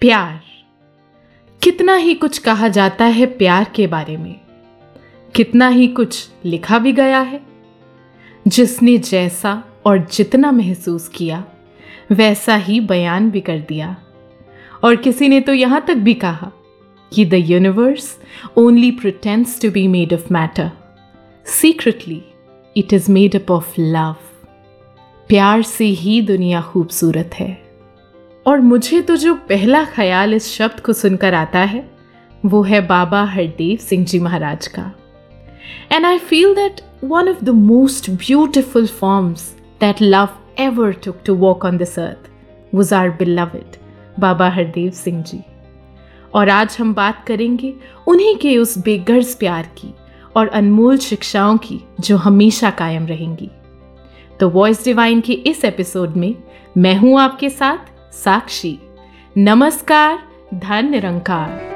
प्यार। कितना ही कुछ कहा जाता है प्यार के बारे में, कितना ही कुछ लिखा भी गया है। जिसने जैसा और जितना महसूस किया, वैसा ही बयान भी कर दिया। और किसी ने तो यहाँ तक भी कहा कि the universe only pretends to be made of matter secretly it is made up of love प्यार से ही दुनिया खूबसूरत है। और मुझे तो जो पहला ख्याल इस शब्द को सुनकर आता है, वो है बाबा हरदेव सिंह जी महाराज का। And I feel that one of the most beautiful forms that love ever took to walk on this earth was our beloved Baba Hardev Singh ji और आज हम बात करेंगे उन्हीं के उस बेगर्ज प्यार की और अनमोल शिक्षाओं की जो हमेशा कायम रहेंगी। तो वॉइस डिवाइन के इस एपिसोड में मैं हूँ आपके साथ साक्षी। नमस्कार धन निरंकार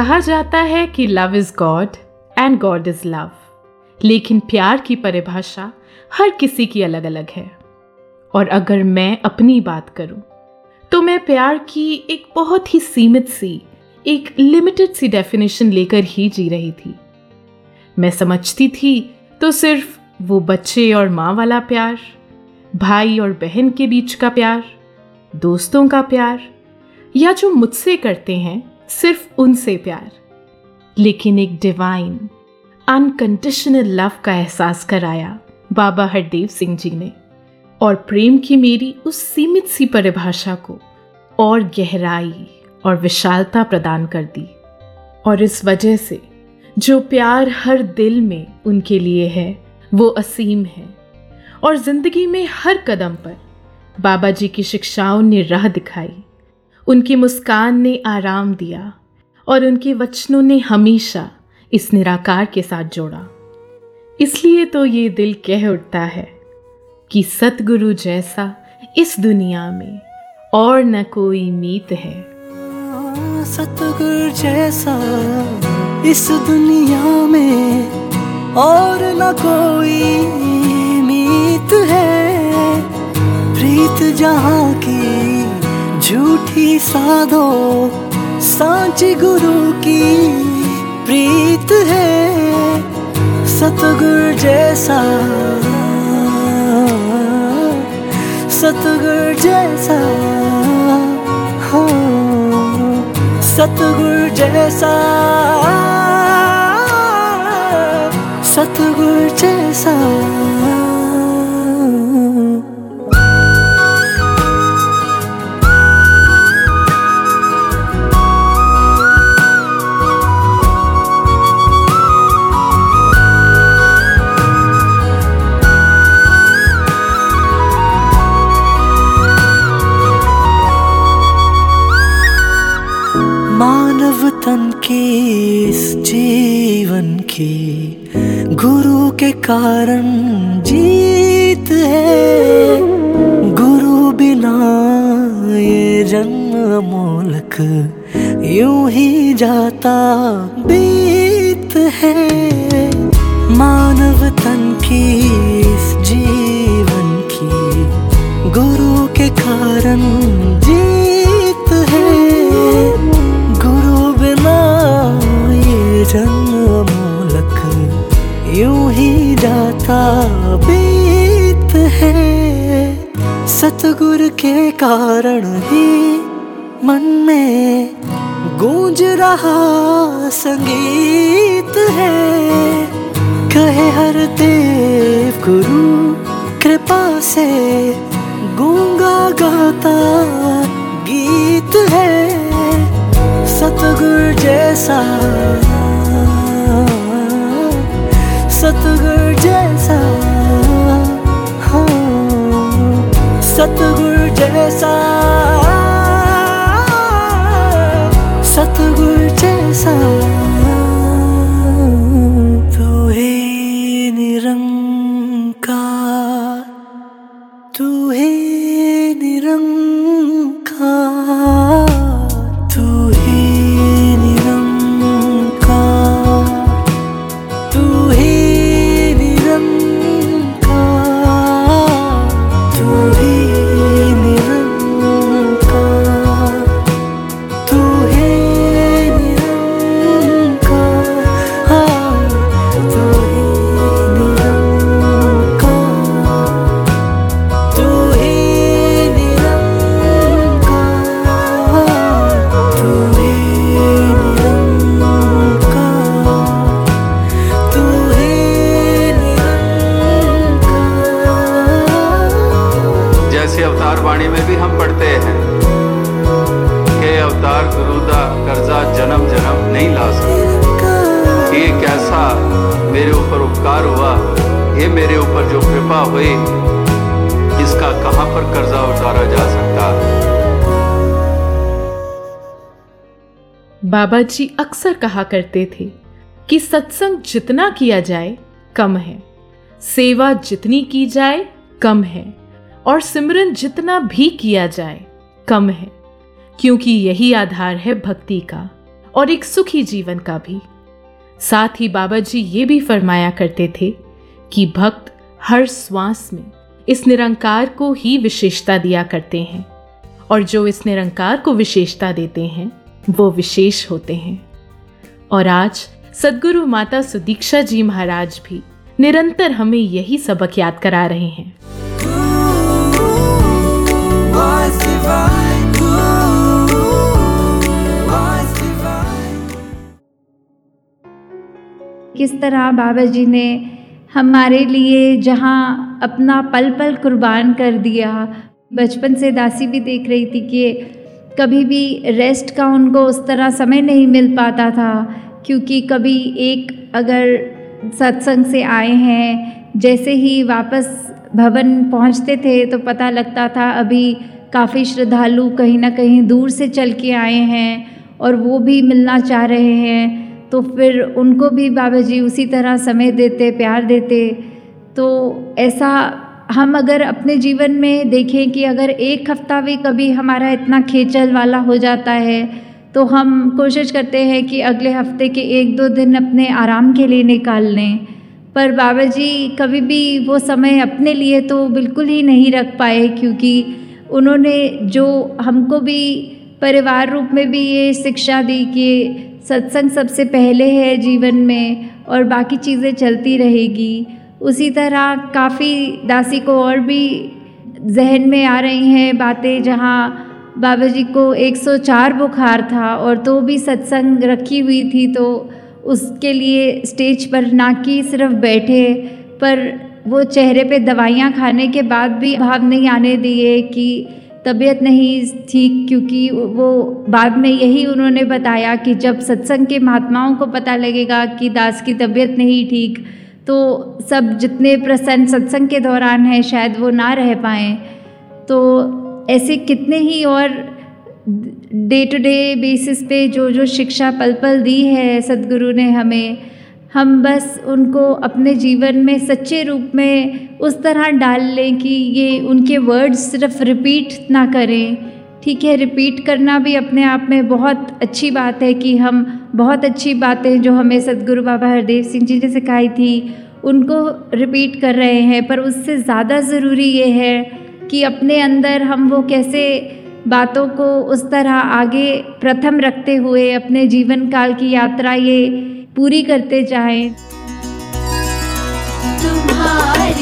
कहा जाता है कि love is God and God is love लेकिन प्यार की परिभाषा हर किसी की अलग अलग है। और अगर मैं अपनी बात करूँ तो मैं प्यार की एक बहुत ही सीमित सी, एक लिमिटेड सी डेफिनेशन लेकर ही जी रही थी। मैं समझती थी तो सिर्फ़ वो बच्चे और माँ वाला प्यार, भाई और बहन के बीच का प्यार, दोस्तों का प्यार, या जो मुझसे करते हैं सिर्फ़ उनसे प्यार, लेकिन एक डिवाइन अनकंडीशनल लव का एहसास कराया बाबा हरदेव सिंह जी ने। और प्रेम की मेरी उस सीमित सी परिभाषा को और गहराई और विशालता प्रदान कर दी। और इस वजह से जो प्यार हर दिल में उनके लिए है, वो असीम है। और ज़िंदगी में हर कदम पर बाबा जी की शिक्षाओं ने राह दिखाई। उनकी मुस्कान ने आराम दिया और उनके वचनों ने हमेशा इस निराकार के साथ जोड़ा। इसलिए तो ये दिल कह उठता है कि सतगुरु जैसा इस दुनिया में और न कोई मीत है। सतगुरु जैसा इस दुनिया में और न कोई मीत है। प्रीत जहाँ की झूठी साधो, सांची गुरु की प्रीत है, सतगुर जैसा। सतगुर जैसा, हो, सतगुर जैसा। सतगुर जैसा। मानव तन की, इस जीवन की। गुरु के कारण जीत है। गुरु बिना ये जन्म मोलक यूँ ही जाता बीत है। मानव तन की, इस जीवन की, गुरु के कारण सतगुरु के कारण ही मन में गूंज रहा संगीत है। कहे हर देव गुरु कृपा से गूँगा गाता गीत है। सतगुर जैसा सतगुर जैसा सतगुरु जैसा सतगुरु जैसा। बाबा जी अक्सर कहा करते थे कि सत्संग जितना किया जाए, कम है। सेवा जितनी की जाए, कम है। और सिमरन जितना भी किया जाए, कम है। क्योंकि यही आधार है भक्ति का और एक सुखी जीवन का भी। साथ ही बाबा जी ये भी फरमाया करते थे कि भक्त हर श्वास में इस निरंकार को ही विशेषता दिया करते हैं और जो इस निरंकार को विशेषता देते हैं वो विशेष होते हैं और आज सदगुरु माता सुदीक्षा जी महाराज भी निरंतर हमें यही सबक याद करा रहे हैं. किस तरह बाबा जी ने हमारे लिए जहाँ अपना पल पल कुर्बान कर दिया, बचपन से दासी भी देख रही थी कि कभी भी रेस्ट का उनको उस तरह समय नहीं मिल पाता था, क्योंकि कभी एक अगर सत्संग से आए हैं, जैसे ही वापस भवन पहुँचते थे तो पता लगता था अभी काफ़ी श्रद्धालु कहीं ना कहीं दूर से चल के आए हैं और वो भी मिलना चाह रहे हैं। तो फिर उनको भी बाबा जी उसी तरह समय देते, प्यार देते। तो ऐसा हम अगर अपने जीवन में देखें कि अगर एक हफ़्ता भी कभी हमारा इतना खेचल वाला हो जाता है तो हम कोशिश करते हैं कि अगले हफ़्ते के एक दो दिन अपने आराम के लिए निकाल लें। पर बाबा जी कभी भी वो समय अपने लिए तो बिल्कुल ही नहीं रख पाए, क्योंकि उन्होंने जो हमको भी परिवार रूप में भी ये शिक्षा दी कि सत्संग सबसे पहले है जीवन में और बाकी चीज़ें चलती रहेगी। उसी तरह काफ़ी दासी को और भी जहन में आ रही हैं बातें, जहाँ बाबा जी को 104 बुखार था और तो भी सत्संग रखी हुई थी तो उसके लिए स्टेज पर ना कि सिर्फ़ बैठे, पर वो चेहरे पे दवाइयाँ खाने के बाद भी भाव नहीं आने दिए कि तबीयत नहीं ठीक, क्योंकि वो बाद में यही उन्होंने बताया कि जब सत्संग के महात्माओं को पता लगेगा कि दास की तबीयत नहीं ठीक तो सब जितने प्रसन्न सत्संग के दौरान हैं, शायद वो ना रह पाएँ। तो ऐसे कितने ही और डे टू डे बेसिस पे जो जो शिक्षा पल पल दी है सदगुरु ने हमें, हम बस उनको अपने जीवन में सच्चे रूप में उस तरह डाल लें कि ये उनके वर्ड्स सिर्फ़ रिपीट ना करें। ठीक है रिपीट करना भी अपने आप में बहुत अच्छी बात है कि हम बहुत अच्छी बातें जो हमें सदगुरु बाबा हरदेव सिंह जी ने सिखाई थी, उनको रिपीट कर रहे हैं। पर उससे ज़्यादा ज़रूरी ये है कि अपने अंदर हम वो कैसे बातों को उस तरह आगे प्रथम रखते हुए अपने जीवन काल की यात्रा ये पूरी करते जाएँ। तुम्हारे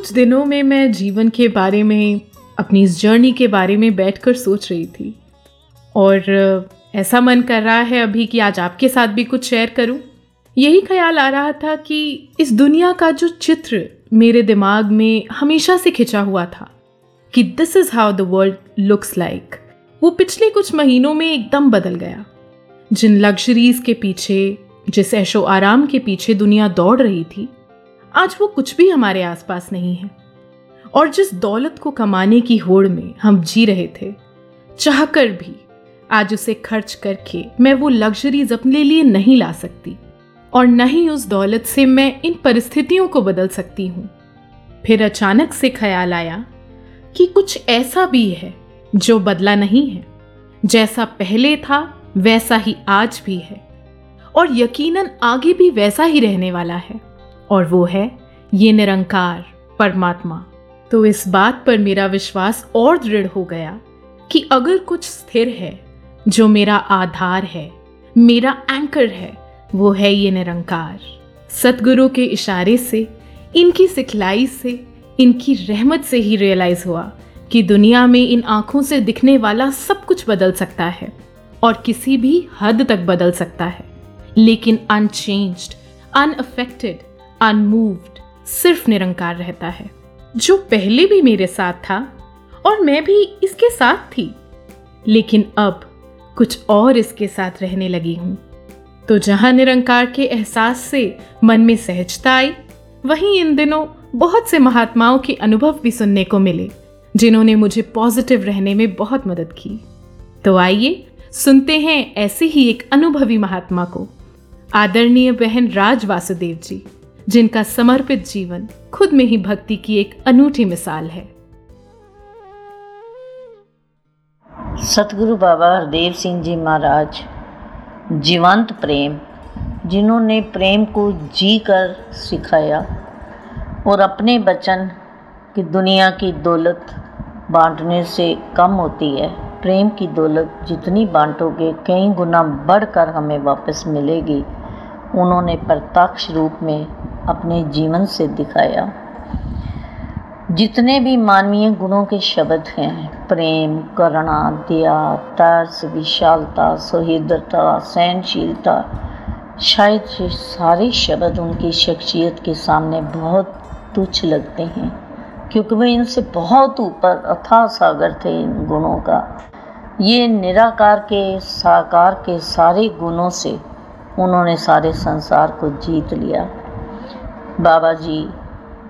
कुछ दिनों में मैं जीवन के बारे में, अपनी इस जर्नी के बारे में बैठकर सोच रही थी। और, ऐसा मन कर रहा है अभी कि आज आपके साथ भी कुछ शेयर करूँ। यही ख्याल आ रहा था कि इस दुनिया का जो चित्र मेरे दिमाग में हमेशा से खिंचा हुआ था कि this is how the world looks like वो पिछले कुछ महीनों में एकदम बदल गया। जिन लग्जरीज के पीछे, जिस ऐशो आराम के पीछे दुनिया दौड़ रही थी आज वो कुछ भी हमारे आसपास नहीं है। और जिस दौलत को कमाने की होड़ में हम जी रहे थे, चाहकर भी आज उसे खर्च करके मैं वो लग्जरीज अपने लिए नहीं ला सकती। और न ही उस दौलत से मैं इन परिस्थितियों को बदल सकती हूँ। फिर अचानक से ख्याल आया कि कुछ ऐसा भी है जो बदला नहीं है। जैसा पहले था, वैसा ही आज भी है। और यकीनन आगे भी वैसा ही रहने वाला है। और वो है ये निरंकार परमात्मा। तो इस बात पर मेरा विश्वास और दृढ़ हो गया कि अगर कुछ स्थिर है, जो मेरा आधार है, मेरा एंकर है, वो है ये निरंकार। सतगुरु के इशारे से, इनकी सिखलाई से, इनकी रहमत से ही रियलाइज़ हुआ कि दुनिया में इन आँखों से दिखने वाला सब कुछ बदल सकता है और किसी भी हद तक बदल सकता है। लेकिन अनचेंज्ड अनअफेक्टेड अनमूव्ड सिर्फ़ निरंकार रहता है। जो पहले भी मेरे साथ था, और मैं भी इसके साथ थी। लेकिन अब कुछ और इसके साथ रहने लगी हूँ। तो जहाँ निरंकार के एहसास से मन में सहजता आई, वहीं इन दिनों बहुत से महात्माओं के अनुभव भी सुनने को मिले, जिन्होंने मुझे पॉजिटिव रहने में बहुत मदद की। तो आइए, सुनते हैं ऐसे ही एक अनुभवी महात्मा को। आदरणीय बहन राज वासुदेव जी। जिनका समर्पित जीवन खुद में ही भक्ति की एक अनूठी मिसाल है। सतगुरु बाबा हरदेव सिंह जी महाराज, जीवंत प्रेम, जिन्होंने प्रेम को जी कर सिखाया और अपने बचन कि दुनिया की दौलत बांटने से कम होती है। प्रेम की दौलत जितनी बांटोगे, कई गुना बढ़कर हमें वापस मिलेगी। उन्होंने प्रत्यक्ष रूप में अपने जीवन से दिखाया। जितने भी मानवीय गुणों के शब्द हैं, प्रेम, करुणा, दया, तर्स, विशालता सुहृदता सहनशीलता, शायद ये सारे शब्द उनकी शख्सियत के सामने बहुत तुच्छ लगते हैं, क्योंकि वे इनसे बहुत ऊपर अथाह सागर थे इन गुणों का। ये निराकार के, साकार के सारे गुणों से उन्होंने सारे संसार को जीत लिया। बाबा जी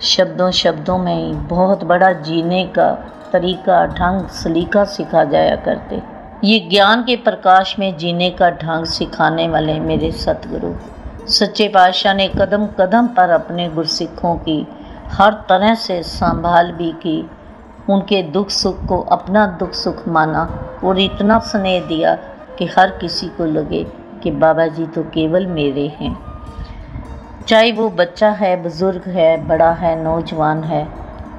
शब्दों शब्दों में ही बहुत बड़ा जीने का तरीका, ढंग, सलीका सिखा जाया करते। ये ज्ञान के प्रकाश में जीने का ढंग सिखाने वाले मेरे सतगुरु। सच्चे पातशाह ने कदम कदम पर अपने गुरसिखों की हर तरह से संभाल भी की। उनके दुख सुख को अपना दुख सुख माना और इतना स्नेह दिया कि हर किसी को लगे कि बाबा जी तो केवल मेरे हैं। चाहे वो बच्चा है, बुज़ुर्ग है, बड़ा है, नौजवान है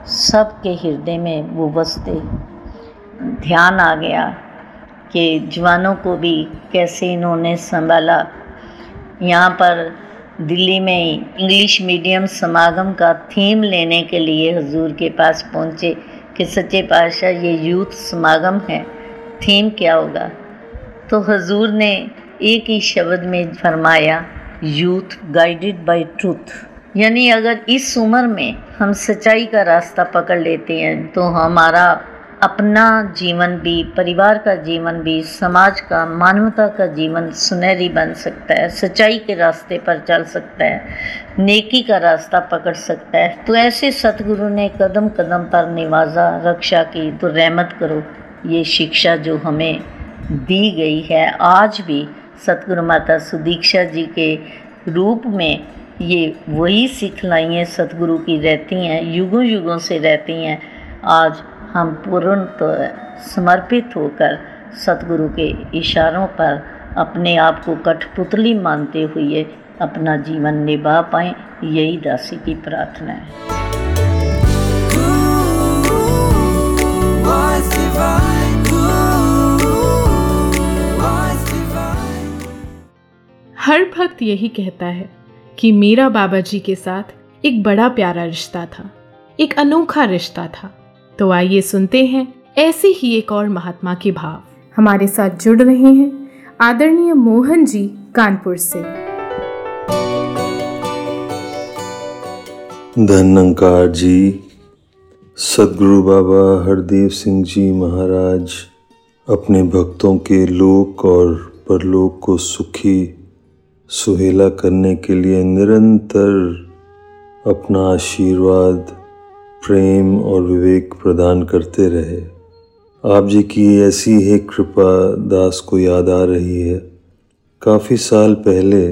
सब के हृदय में वो बसते ध्यान आ गया कि जवानों को भी कैसे इन्होंने संभाला। यहाँ पर दिल्ली में इंग्लिश मीडियम समागम का थीम लेने के लिए हजूर के पास पहुँचे कि सच्चे पातशाह, ये यूथ समागम है, थीम क्या होगा? तो हजूर ने एक ही शब्द में फरमाया यूथ गाइडेड बाय ट्रूथ यानी अगर इस उम्र में हम सच्चाई का रास्ता पकड़ लेते हैं तो हमारा अपना जीवन भी, परिवार का जीवन भी, समाज का, मानवता का जीवन सुनहरी बन सकता है, सच्चाई के रास्ते पर चल सकता है, नेकी का रास्ता पकड़ सकता है। तो ऐसे सतगुरु ने कदम कदम पर निवाजा, रक्षा की तो रहमत करो, ये शिक्षा जो हमें दी गई है, आज भी सतगुरु माता सुदीक्षा जी के रूप में ये वही सिखलाइयाँ सतगुरु की रहती हैं युगों युगों से रहती हैं आज हम पूर्ण तो समर्पित होकर सतगुरु के इशारों पर अपने आप को कठपुतली मानते हुए अपना जीवन निभा पाएँ यही दासी की प्रार्थना है हर भक्त यही कहता है कि मेरा बाबा जी के साथ एक बड़ा प्यारा रिश्ता था एक अनोखा रिश्ता था। तो आइए सुनते हैं ऐसे ही एक और महात्मा के भाव। हमारे साथ जुड़ रहे हैं आदरणीय मोहन जी कानपुर से। धनंकार जी। सदगुरु बाबा हरदेव सिंह जी महाराज अपने भक्तों के लोक और परलोक को सुखी सुहेला करने के लिए निरंतर अपना आशीर्वाद, प्रेम और विवेक प्रदान करते रहे। आप जी की ऐसी ही कृपा दास को याद आ रही है। काफ़ी साल पहले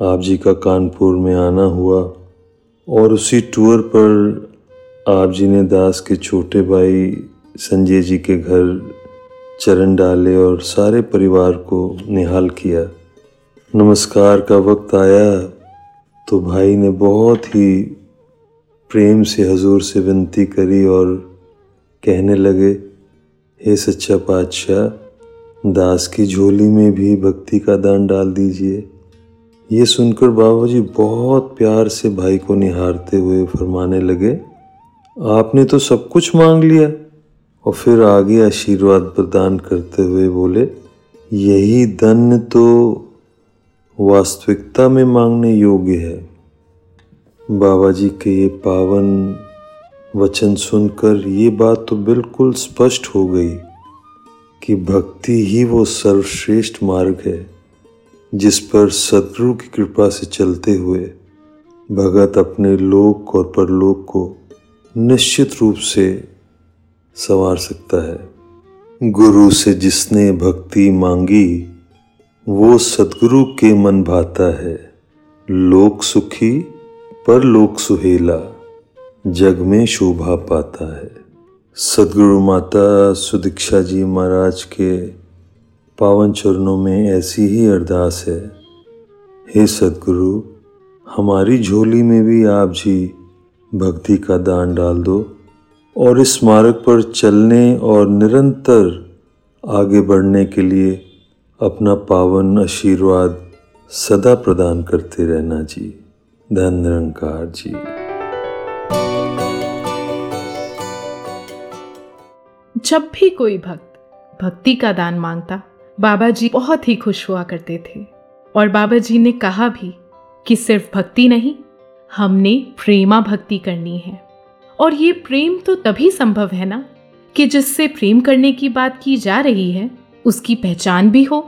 आप जी का कानपुर में आना हुआ और उसी टूर पर आप जी ने दास के छोटे भाई संजय जी के घर चरण डाले और सारे परिवार को निहाल किया। नमस्कार का वक्त आया तो भाई ने बहुत ही प्रेम से हजूर से विनती करी और कहने लगे, हे सच्चा पातशाह, दास की झोली में भी भक्ति का दान डाल दीजिए। ये सुनकर बाबा जी बहुत प्यार से भाई को निहारते हुए फरमाने लगे, आपने तो सब कुछ मांग लिया। और फिर आगे आशीर्वाद प्रदान करते हुए बोले, यही धन तो वास्तविकता में मांगने योग्य है। बाबा जी के ये पावन वचन सुनकर ये बात तो बिल्कुल स्पष्ट हो गई कि भक्ति ही वो सर्वश्रेष्ठ मार्ग है, जिस पर सदगुरु की कृपा से चलते हुए भगत अपने लोक और परलोक को निश्चित रूप से संवार सकता है। गुरु से जिसने भक्ति मांगी वो सदगुरु के मन भाता है। लोक सुखी पर लोक सुहेला, जग में शोभा पाता है। सदगुरु माता, सुदीक्षा जी महाराज के पावन चरणों में ऐसी ही अरदास है। हे सदगुरु, हमारी झोली में भी आप जी भक्ति का दान डाल दो और इस मार्ग पर चलने और निरंतर आगे बढ़ने के लिए अपना पावन आशीर्वाद सदा प्रदान करते रहना जी। धन निरंकार जी। जब भी कोई भक्त भक्ति का दान माँगता, बाबा जी बहुत ही खुश हुआ करते थे। और बाबा जी ने कहा भी कि सिर्फ़ भक्ति नहीं, हमने प्रेमा भक्ति करनी है। और ये प्रेम तो तभी संभव है ना कि जिससे प्रेम करने की बात की जा रही है उसकी पहचान भी हो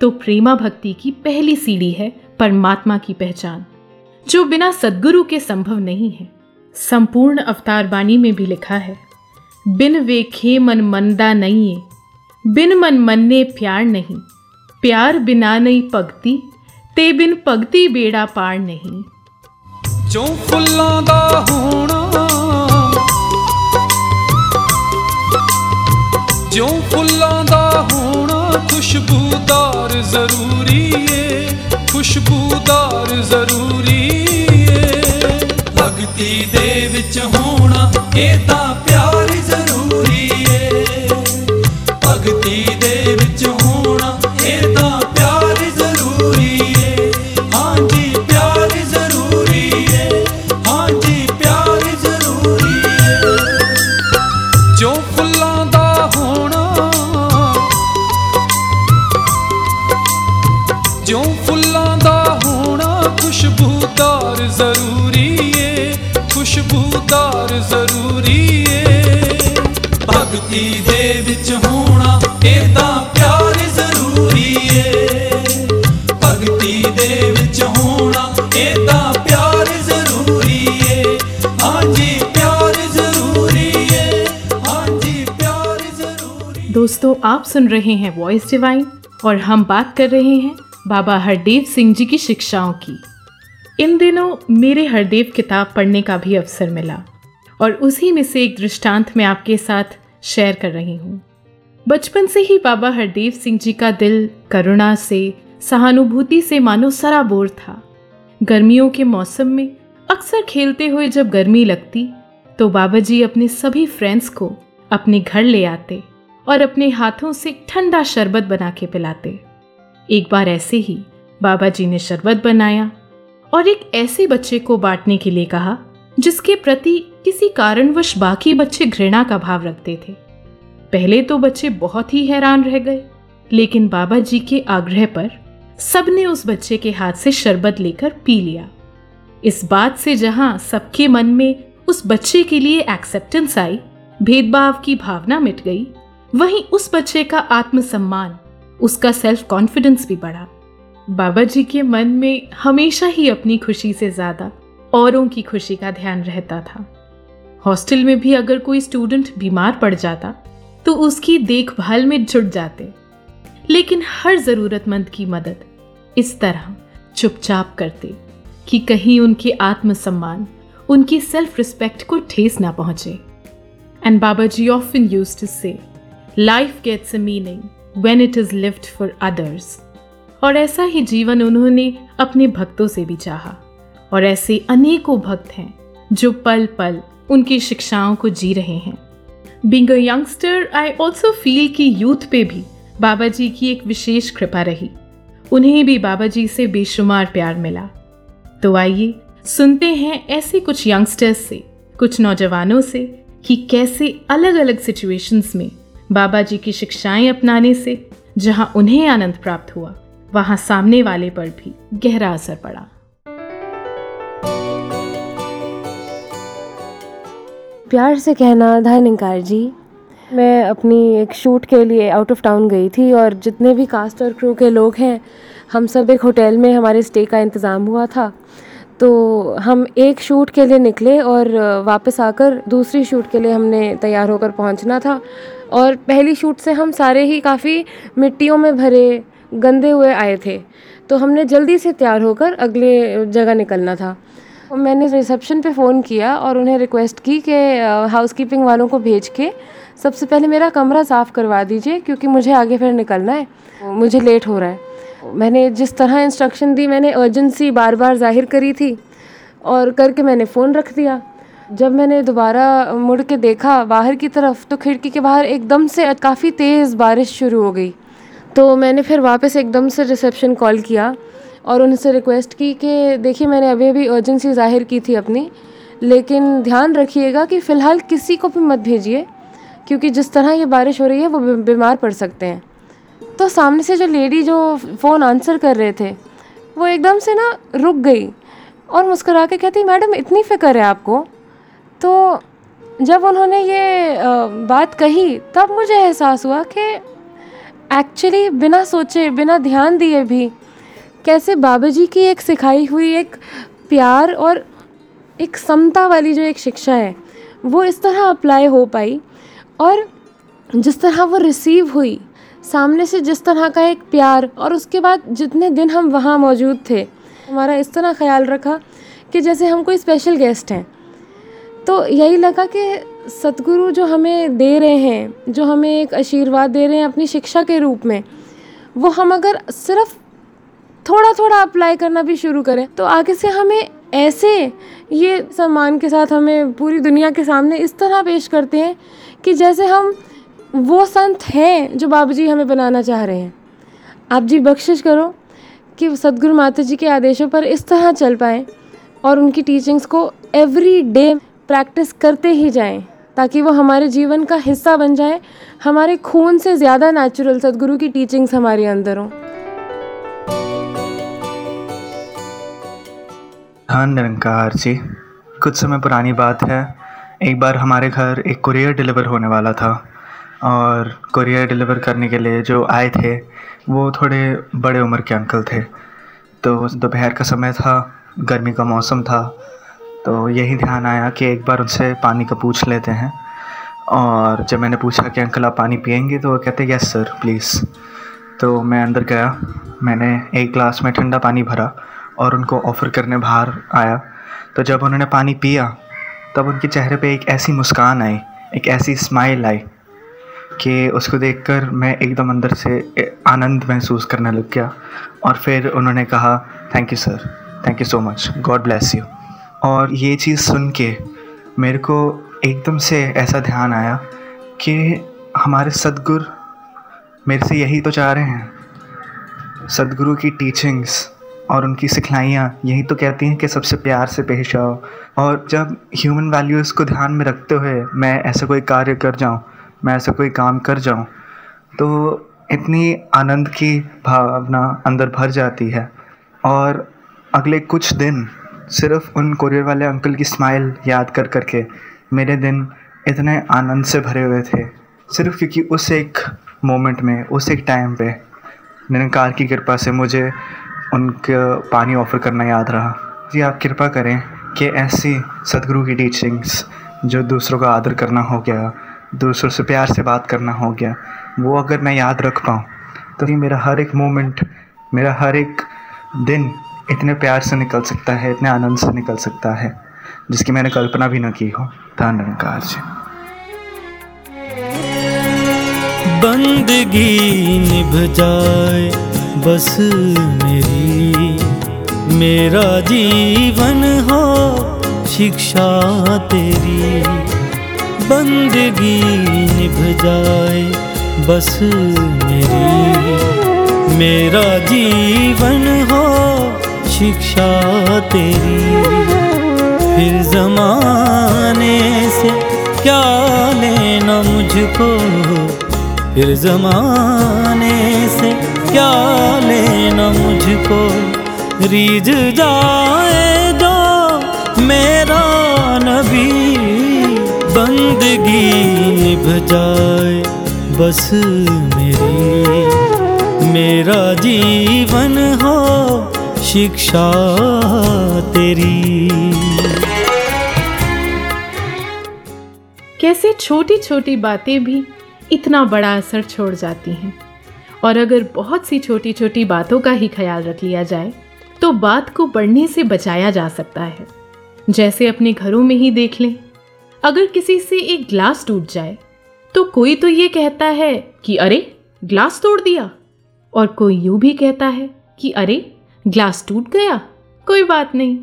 तो प्रेमा भक्ति की पहली सीढ़ी है परमात्मा की पहचान जो बिना सद्गुरु के संभव नहीं है संपूर्ण अवतार बानी में भी लिखा है बिन वेखे मन मंदा नहीं है बिन मन मन्ने प्यार नहीं प्यार बिना नहीं पगती ते बिन पगती बेड़ा पार नहीं ਜੋ ਫੁੱਲਾਂ ਦਾ ਹੋਣਾ ਜੋ ਫੁੱਲਾਂ ਦਾ ਹੋਣਾ ਖੁਸ਼ਬੂਦਾਰ ਜ਼ਰੂਰੀ ਏ ਖੁਸ਼ਬੂਦਾਰ ਜ਼ਰੂਰੀ ਏ ਭਗਤੀ ਦੇ ਵਿੱਚ ਹੋਣਾ ਇਹ ਤਾਂ ਪਿਆਰ ਜ਼ਰੂਰੀ आप सुन रहे हैं वॉइस डिवाइन और हम बात कर रहे हैं बाबा हरदेव सिंह जी की शिक्षाओं की। इन दिनों मेरे हरदेव किताब पढ़ने का भी अवसर मिला और उसी में से एक दृष्टांत मैं आपके साथ शेयर कर रही हूँ। बचपन से ही बाबा हरदेव सिंह जी का दिल करुणा से, सहानुभूति से मानो सराबोर था। गर्मियों के मौसम में अक्सर खेलते हुए जब गर्मी लगती तो बाबा जी अपने सभी फ्रेंड्स को अपने घर ले आते। और अपने हाथों से ठंडा शरबत बना के पिलाते। एक बार ऐसे ही बाबा जी ने शरबत बनाया और एक ऐसे बच्चे को बांटने के लिए कहा, जिसके प्रति किसी कारणवश बाकी बच्चे घृणा का भाव रखते थे। पहले तो बच्चे बहुत ही हैरान रह गए, लेकिन बाबा जी के आग्रह पर सबने उस बच्चे के हाथ से शरबत लेकर पी लिया। इस बात से जहाँ सबके मन में उस बच्चे के लिए एक्सेप्टेंस आई, भेदभाव की भावना मिट गई। वहीं उस बच्चे का आत्मसम्मान, उसका सेल्फ कॉन्फिडेंस भी बढ़ा। बाबा जी के मन में हमेशा ही अपनी खुशी से ज़्यादा औरों की खुशी का ध्यान रहता था। हॉस्टल में भी अगर कोई स्टूडेंट बीमार पड़ जाता तो उसकी देखभाल में जुट जाते। लेकिन हर जरूरतमंद की मदद इस तरह चुपचाप करते कि कहीं उनके आत्मसम्मान, उनकी सेल्फ रिस्पेक्ट को ठेस ना पहुँचे। And Baba ji often used to say life gets a meaning when it is lived for others और ऐसा ही जीवन उन्होंने अपने भक्तों से भी चाहा। और ऐसे अनेकों भक्त हैं जो पल पल उनकी शिक्षाओं को जी रहे हैं। Being a youngster I also feel कि यूथ पे भी बाबा जी की एक विशेष कृपा रही। उन्हें भी बाबा जी से बेशुमार प्यार मिला। तो आइए सुनते हैं ऐसे कुछ यंगस्टर्स से, कुछ नौजवानों से कि कैसे अलग अलग सिचुएशंस में बाबा जी की शिक्षाएँ अपनाने से, जहाँ उन्हें आनंद प्राप्त हुआ, वहाँ सामने वाले पर भी गहरा असर पड़ा। प्यार से कहना धनकार जी। मैं अपनी एक शूट के लिए आउट ऑफ़ टाउन गई थी और जितने भी कास्ट और क्रू के लोग हैं, हम सब एक होटल में हमारे स्टे का इंतज़ाम हुआ था। तो हम एक शूट के लिए निकले और वापस आकर दूसरी शूट के लिए हमने तैयार होकर पहुँचना था। और पहली शूट से हम सारे ही काफ़ी मिट्टियों में भरे, गंदे हुए आए थे। तो हमने जल्दी से तैयार होकर अगले जगह निकलना था। मैंने रिसेप्शन पे फ़ोन किया और उन्हें रिक्वेस्ट की कि हाउस कीपिंग वालों को भेज के सबसे पहले मेरा कमरा साफ़ करवा दीजिए क्योंकि मुझे आगे फिर निकलना है। मुझे लेट हो रहा है। मैंने जिस तरह इंस्ट्रक्शन दी मैंने अर्जेंसी बार बार ज़ाहिर करी थी और करके मैंने फ़ोन रख दिया। जब मैंने दोबारा मुड़ के देखा बाहर की तरफ़ तो खिड़की के बाहर एकदम से काफ़ी तेज़ बारिश शुरू हो गई। तो मैंने फिर वापस एकदम से रिसेप्शन कॉल किया और उनसे रिक्वेस्ट की कि देखिए, मैंने अभी अभी अर्जेंसी ज़ाहिर की थी अपनी, लेकिन ध्यान रखिएगा कि फ़िलहाल किसी को भी मत भेजिए, क्योंकि जिस तरह ये बारिश हो रही है, वो बीमार पड़ सकते हैं। तो सामने से जो लेडी जो फ़ोन आंसर कर रहे थे, वो एकदम से ना रुक गई और मुस्करा के कहती, मैडम, इतनी फ़िक्र है आपको? तो जब उन्होंने ये बात कही, तब मुझे एहसास हुआ कि एक्चुअली बिना सोचे, बिना ध्यान दिए भी कैसे बाबा जी की एक सिखाई हुई एक प्यार और एक समता वाली जो एक शिक्षा है, वो इस तरह अप्लाई हो पाई और जिस तरह वो रिसीव हुई, सामने से जिस तरह का एक प्यार और उसके बाद जितने दिन हम वहाँ मौजूद थे, हमारा इस तरह ख्याल रखा कि जैसे हम कोई स्पेशल गेस्ट हैं। तो यही लगा कि सतगुरु जो हमें दे रहे हैं, जो हमें एक आशीर्वाद दे रहे हैं अपनी शिक्षा के रूप में, वो हम अगर सिर्फ़ थोड़ा थोड़ा अप्लाई करना भी शुरू करें तो आगे से हमें ऐसे ये सम्मान के साथ हमें पूरी दुनिया के सामने इस तरह पेश करते हैं कि जैसे हम वो संत हैं जो बाबा जी हमें बनाना चाह रहे हैं। आप जी बख्शिश करो कि सदगुरु माता जी के आदेशों पर इस तरह चल पाएँ और उनकी टीचिंग्स को एवरी डे प्रैक्टिस करते ही जाएँ, ताकि वो हमारे जीवन का हिस्सा बन जाए, हमारे खून से ज़्यादा नेचुरल सदगुरु की टीचिंग्स हमारे अंदर हों। हाँ निरंकार जी। कुछ समय पुरानी बात है। एक बार हमारे घर एक कुरियर डिलीवर होने वाला था, और कुरियर डिलीवर करने के लिए जो आए थे, वो थोड़े बड़े उम्र के अंकल थे। तो दोपहर का समय था, गर्मी का मौसम था तो यही ध्यान आया कि एक बार उनसे पानी का पूछ लेते हैं। और जब मैंने पूछा कि, अंकल, आप पानी पियेंगे तो वो कहते, यस, सर, प्लीज़। तो मैं अंदर गया। मैंने एक ग्लास में ठंडा पानी भरा और उनको ऑफ़र करने बाहर आया। तो जब उन्होंने पानी पिया, तब उनके चेहरे पे एक ऐसी मुस्कान आई, एक ऐसी स्माइल आई कि उसको देखकर मैं एकदम अंदर से आनंद महसूस करने लग गया। और फिर उन्होंने कहा thank you sir thank you so much God bless you और ये चीज़ सुन के मेरे को एकदम से ऐसा ध्यान आया कि हमारे सदगुरु मेरे से यही तो चाह रहे हैं। सदगुरु की टीचिंग्स और उनकी सिखलाइयाँ यही तो कहती हैं कि सबसे प्यार से पेश आओ। और जब ह्यूमन वैल्यूज़ को ध्यान में रखते हुए मैं ऐसा कोई कार्य कर जाऊँ, मैं ऐसा कोई काम कर जाऊँ तो इतनी आनंद की भावना अंदर भर जाती है। और अगले कुछ दिन सिर्फ़ उन कुरियर वाले अंकल की स्माइल याद कर कर के मेरे दिन इतने आनंद से भरे हुए थे। सिर्फ़ क्योंकि उस एक मोमेंट में, उस एक टाइम पे निरंकार की कृपा से मुझे उनके पानी ऑफ़र करना याद रहा। जी, आप कृपा करें कि ऐसी सदगुरु की टीचिंग्स जो दूसरों का आदर करना हो गया, दूसरों से प्यार से बात करना हो गया, वो अगर मैं याद रख पाऊँ तो ये मेरा हर एक मोमेंट मेरा हर एक दिन इतने प्यार से निकल सकता है, इतने आनंद से निकल सकता है, जिसकी मैंने कल्पना भी न की हो। धन निरंकार जी। बंदगी निभ जाए, बस मेरी। मेरा जीवन हो, शिक्षा तेरी। बंदगी निभ जाए, बस मेरी। मेरा जीवन हो शिक्षा तेरी। फिर जमाने से क्या लेना मुझको? फिर जमाने से क्या लेना मुझको? रीझ जाए दो मेरा नबी। बंदगी निभ जाए बस मेरी। मेरा जीवन हो शिक्षा तेरी। कैसे छोटी छोटी बातें भी इतना बड़ा असर छोड़ जाती हैं। और अगर बहुत सी छोटी छोटी बातों का ही ख्याल रख लिया जाए तो बात को बढ़ने से बचाया जा सकता है। जैसे अपने घरों में ही देख लें। अगर किसी से एक ग्लास टूट जाए तो कोई तो ये कहता है कि, अरे, ग्लास तोड़ दिया। और कोई यूँ भी कहता है कि, अरे ग्लास टूट गया? कोई बात नहीं।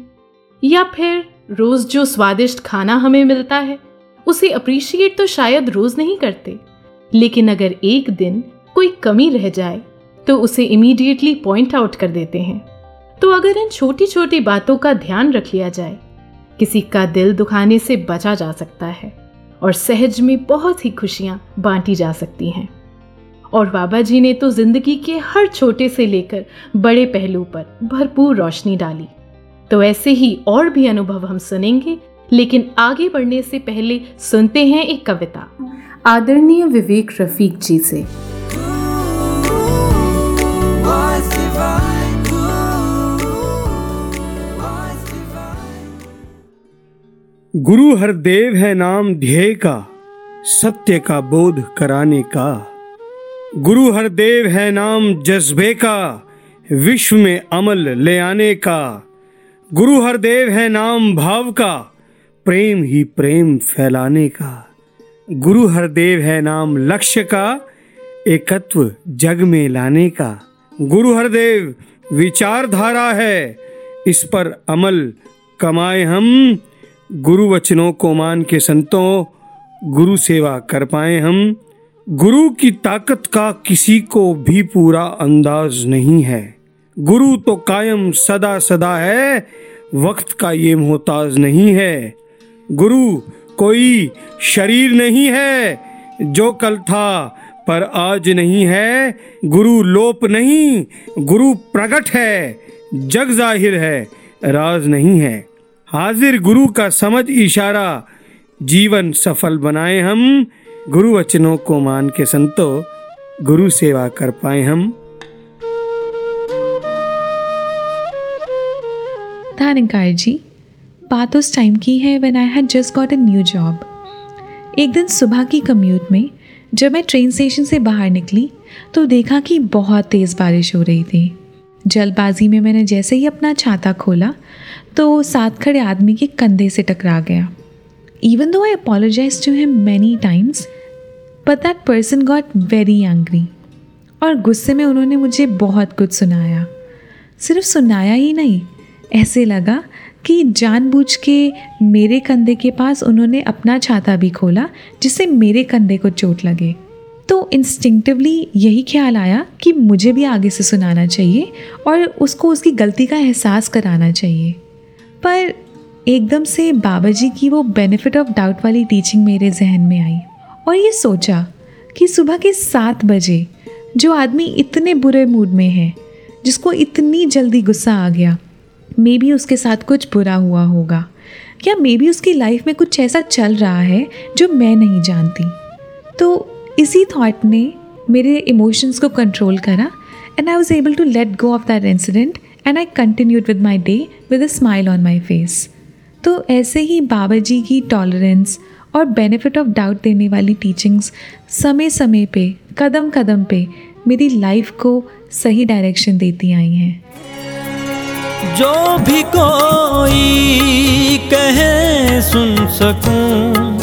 या फिर रोज जो स्वादिष्ट खाना हमें मिलता है, उसे अप्रिशिएट तो शायद रोज नहीं करते। लेकिन अगर एक दिन कोई कमी रह जाए तो उसे इमीडिएटली पॉइंट आउट कर देते हैं। तो अगर इन छोटी छोटी बातों का ध्यान रख लिया जाए, किसी का दिल दुखाने से बचा जा सकता है, और सहज में बहुत ही खुशियाँ बांटी जा सकती हैं। और बाबा जी ने तो ज़िंदगी के हर छोटे से लेकर बड़े पहलू पर भरपूर रोशनी डाली। तो ऐसे ही और भी अनुभव हम सुनेंगे लेकिन आगे बढ़ने से पहले सुनते हैं एक कविता। आदरणीय विवेक रफीक जी से। गुरु हरदेव है नाम ध्येय का सत्य का बोध कराने का। गुरु हरदेव है नाम जज्बे का, विश्व में अमल ले आने का। गुरु हरदेव है नाम भाव का, प्रेम ही प्रेम फैलाने का। गुरु हरदेव है नाम लक्ष्य का, एकत्व जग में लाने का। गुरु हरदेव, विचारधारा है, इस पर अमल कमाए हम। गुरु वचनों को मान के संतों, गुरु सेवा कर पाए हम। गुरु की ताकत का किसी को भी पूरा अंदाज नहीं है। गुरु तो कायम सदा सदा है, वक्त का ये मोहताज नहीं है। गुरु कोई शरीर नहीं है, जो कल था पर आज नहीं है। गुरु लोप नहीं, गुरु प्रकट है, जग ज़ाहिर है, राज नहीं है। हाजिर गुरु का समझ इशारा, जीवन सफल बनाए हम गुरु वचनों को मान के संतो, गुरु सेवा कर पाए हम। Thankar जी, बात उस टाइम की है when I had just got a new job एक दिन सुबह की कम्यूट में, जब मैं ट्रेन स्टेशन से बाहर निकली तो देखा कि बहुत तेज़ बारिश हो रही थी। जल्दबाजी में मैंने जैसे ही अपना छाता खोला तो साथ खड़े आदमी के कंधे से टकरा गया। Even though I apologize to him many times but that person got very angry और गुस्से में उन्होंने मुझे बहुत कुछ सुनाया। सिर्फ़ सुनाया ही नहीं, ऐसे लगा कि जानबूझ के मेरे कंधे के पास उन्होंने अपना छाता भी खोला, जिससे मेरे कंधे को चोट लगे। तो इंस्टिंक्टिवली यही ख्याल आया कि मुझे भी आगे से सुनाना चाहिए और उसको उसकी गलती का एहसास कराना चाहिए। पर एकदम से बाबा जी की वो बेनिफिट ऑफ़ डाउट वाली टीचिंग मेरे जहन में आई। और ये सोचा कि सुबह के सात बजे जो आदमी इतने बुरे मूड में है, जिसको इतनी जल्दी गुस्सा आ गया मे बी उसके साथ कुछ बुरा हुआ होगा, या मे बी उसकी लाइफ में कुछ ऐसा चल रहा है जो मैं नहीं जानती। तो इसी थॉट ने मेरे इमोशंस को कंट्रोल करा and I was able to let go of that incident and I continued with my day with a smile on my face तो ऐसे ही बाबा जी की टॉलरेंस और बेनिफिट ऑफ़ डाउट देने वाली टीचिंग्स समय समय पे कदम कदम पे मेरी लाइफ को सही डायरेक्शन देती आई हैं। जो भी कोई कहे, सुन सकूँ।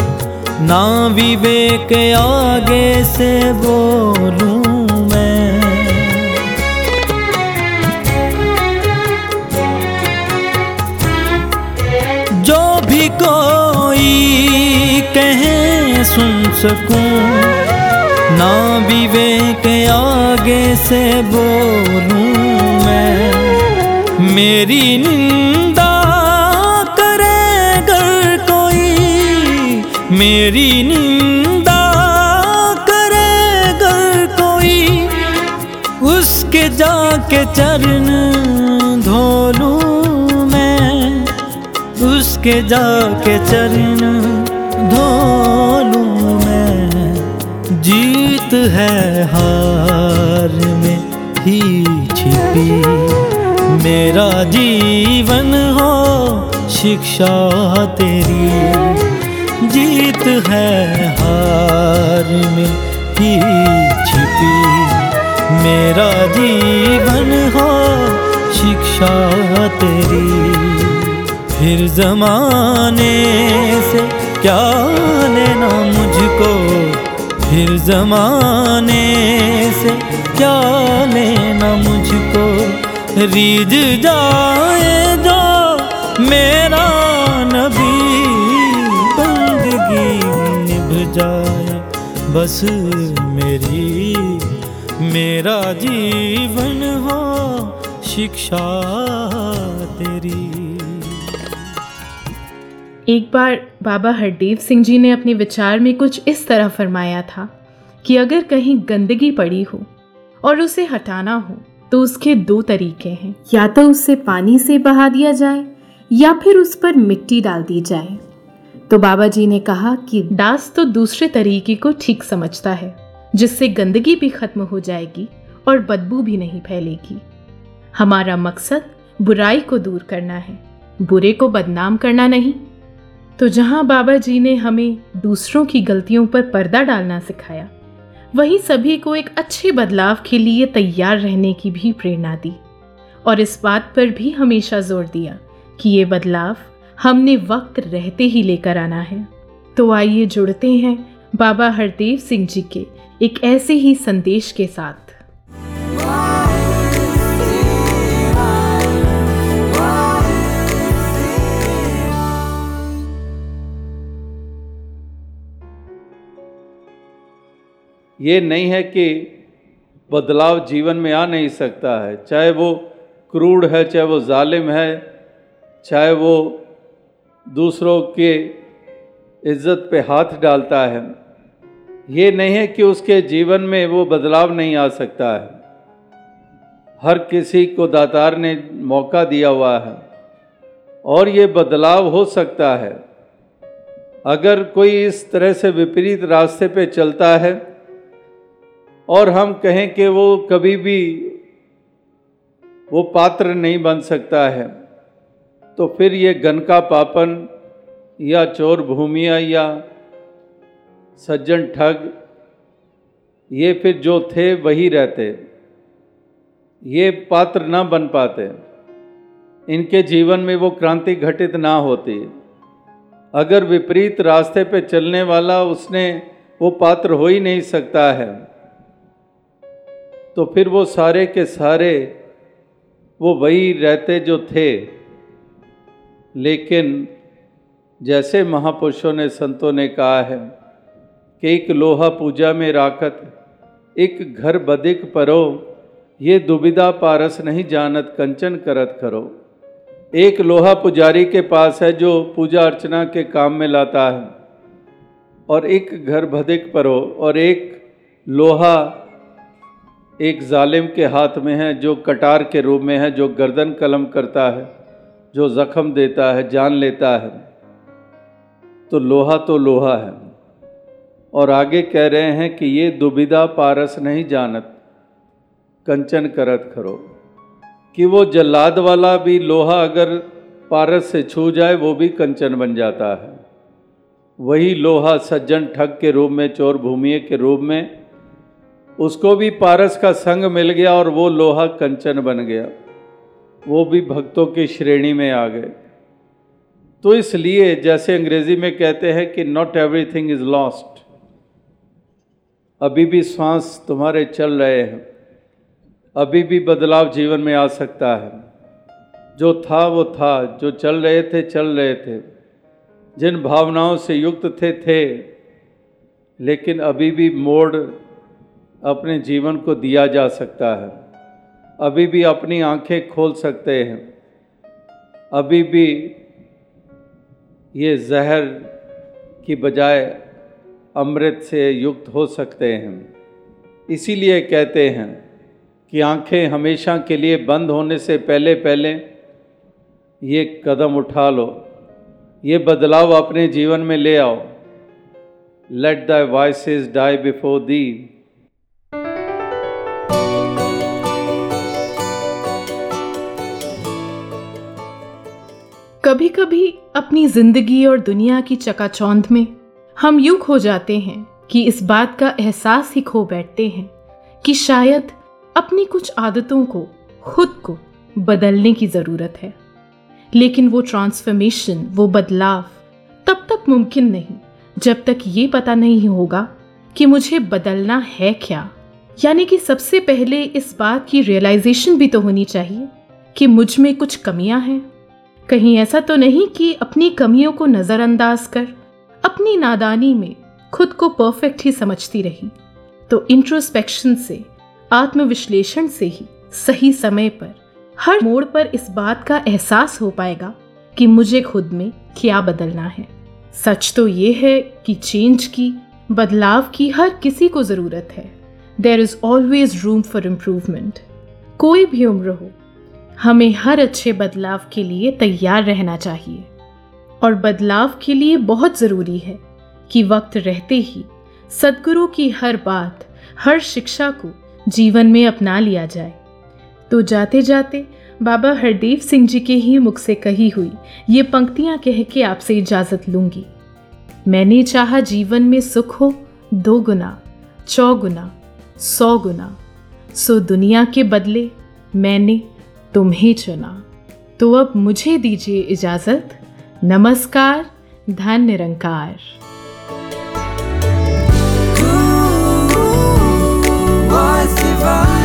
ना विवेक आगे से बोलूँ। सकूँ? ना विवेक आगे से बोलूँ मैं। मेरी निंदा करे अगर कोई। मेरी निंदा करे अगर कोई। उसके जाके चरण धो लूँ मैं। उसके जाके चरण धो जीत है हार में ही छिपी। मेरा जीवन हो शिक्षा तेरी। जीत है हार में ही छिपी। मेरा जीवन हो शिक्षा तेरी। फिर जमाने से क्या लेना मुझको? फिर जमाने से क्या लेना मुझको? रीझ जाए जो मेरा नबी बंदगी निभ जाए। बस मेरी, मेरा जीवन हो, शिक्षा तेरी। एक बार बाबा हरदेव सिंह जी ने अपने विचार में कुछ इस तरह फरमाया था कि अगर कहीं गंदगी पड़ी हो और उसे हटाना हो तो उसके दो तरीके हैं। या तो उसे पानी से बहा दिया जाए, या फिर उस पर मिट्टी डाल दी जाए। तो बाबा जी ने कहा कि दास तो दूसरे तरीके को ठीक समझता है, जिससे गंदगी भी खत्म हो जाएगी और बदबू भी नहीं फैलेगी। हमारा मकसद बुराई को दूर करना है, बुरे को बदनाम करना नहीं। तो जहाँ बाबा जी ने हमें दूसरों की गलतियों पर पर्दा डालना सिखाया, वहीं सभी को एक अच्छे बदलाव के लिए तैयार रहने की भी प्रेरणा दी और इस बात पर भी हमेशा ज़ोर दिया कि ये बदलाव हमने वक्त रहते ही लेकर आना है। तो आइए जुड़ते हैं बाबा हरदेव सिंह जी के एक ऐसे ही संदेश के साथ। ये नहीं है कि बदलाव जीवन में आ नहीं सकता है। चाहे वो क्रूड है, चाहे वो जालिम है, चाहे वो दूसरों के इज़्ज़त पे हाथ डालता है। ये नहीं है कि उसके जीवन में वो बदलाव नहीं आ सकता है। हर किसी को दातार ने मौका दिया हुआ है और ये बदलाव हो सकता है। अगर कोई इस तरह से विपरीत रास्ते पे चलता है और हम कहें कि वो कभी भी वो पात्र नहीं बन सकता है। तो फिर ये गन का पापन या चोर भूमिया या सज्जन ठग, ये फिर जो थे वही रहते। ये पात्र ना बन पाते। इनके जीवन में वो क्रांति घटित ना होती। अगर विपरीत रास्ते पे चलने वाला उसने वो पात्र हो ही नहीं सकता है। तो फिर वो सारे के सारे, वो वही रहते जो थे। लेकिन जैसे महापुरुषों ने संतों ने कहा है कि एक लोहा पूजा में राखत, एक घर बदिक परो, ये दुविधा पारस नहीं जानत, कंचन करत करो। एक लोहा पुजारी के पास है जो पूजा अर्चना के काम में लाता है। और एक घर भदिक परो और एक लोहा एक जालिम के हाथ में है, जो कटार के रूप में है, जो गर्दन कलम करता है, जो जख्म देता है, जान लेता है। तो लोहा तो लोहा है। और आगे कह रहे हैं कि ये दुविधा पारस नहीं जानत, कंचन करत करो कि वो जल्लाद वाला भी लोहा अगर पारस से छू जाए, वो भी कंचन बन जाता है। वही लोहा सज्जन ठग के रूप में, चोर भूमिये के रूप में उसको भी पारस का संग मिल गया और वो लोहा कंचन बन गया। वो भी भक्तों की श्रेणी में आ गए। तो इसलिए जैसे अंग्रेज़ी में कहते हैं कि नॉट एवरीथिंग इज़ लॉस्ट अभी भी श्वास तुम्हारे चल रहे हैं। अभी भी बदलाव जीवन में आ सकता है। जो था, वो था। जो चल रहे थे, चल रहे थे। जिन भावनाओं से युक्त थे थे। लेकिन अभी भी मोड़ अपने जीवन को दिया जा सकता है। अभी भी अपनी आँखें खोल सकते हैं। अभी भी ये जहर की बजाय अमृत से युक्त हो सकते हैं। इसीलिए कहते हैं कि आँखें हमेशा के लिए बंद होने से पहले पहले ये कदम उठा लो। ये बदलाव अपने जीवन में ले आओ। Let the voices die before the कभी कभी अपनी ज़िंदगी और दुनिया की चकाचौंध में हम यूँ खो जाते हैं कि इस बात का एहसास ही खो बैठते हैं कि शायद अपनी कुछ आदतों को, खुद को बदलने की ज़रूरत है। लेकिन वो ट्रांसफॉर्मेशन वो बदलाव तब तक मुमकिन नहीं जब तक ये पता नहीं होगा कि मुझे बदलना है क्या। यानी कि सबसे पहले इस बात की रियलाइजेशन भी तो होनी चाहिए कि मुझमें कुछ कमियाँ हैं। कहीं ऐसा तो नहीं कि अपनी कमियों को नज़रअंदाज कर, अपनी नादानी में खुद को परफेक्ट ही समझती रही। तो इंट्रोस्पेक्शन से, आत्मविश्लेषण से ही सही समय पर, हर मोड़ पर इस बात का एहसास हो पाएगा कि मुझे खुद में क्या बदलना है। सच तो ये है कि चेंज की, बदलाव की हर किसी को ज़रूरत है। There is always room for improvement कोई भी उम्र हो हमें हर अच्छे बदलाव के लिए तैयार रहना चाहिए। और बदलाव के लिए बहुत ज़रूरी है कि वक्त रहते ही सदगुरु की हर बात, हर शिक्षा को जीवन में अपना लिया जाए। तो जाते जाते बाबा हरदेव सिंह जी के ही मुख से कही हुई ये पंक्तियाँ कह के आपसे इजाज़त लूँगी। मैंने चाहा जीवन में सुख हो, दो गुना चौगुना सौ गुना। सो दुनिया के बदले मैंने तुम्हें चुना तो अब मुझे दीजिए इजाज़त नमस्कार धन निरंकार divine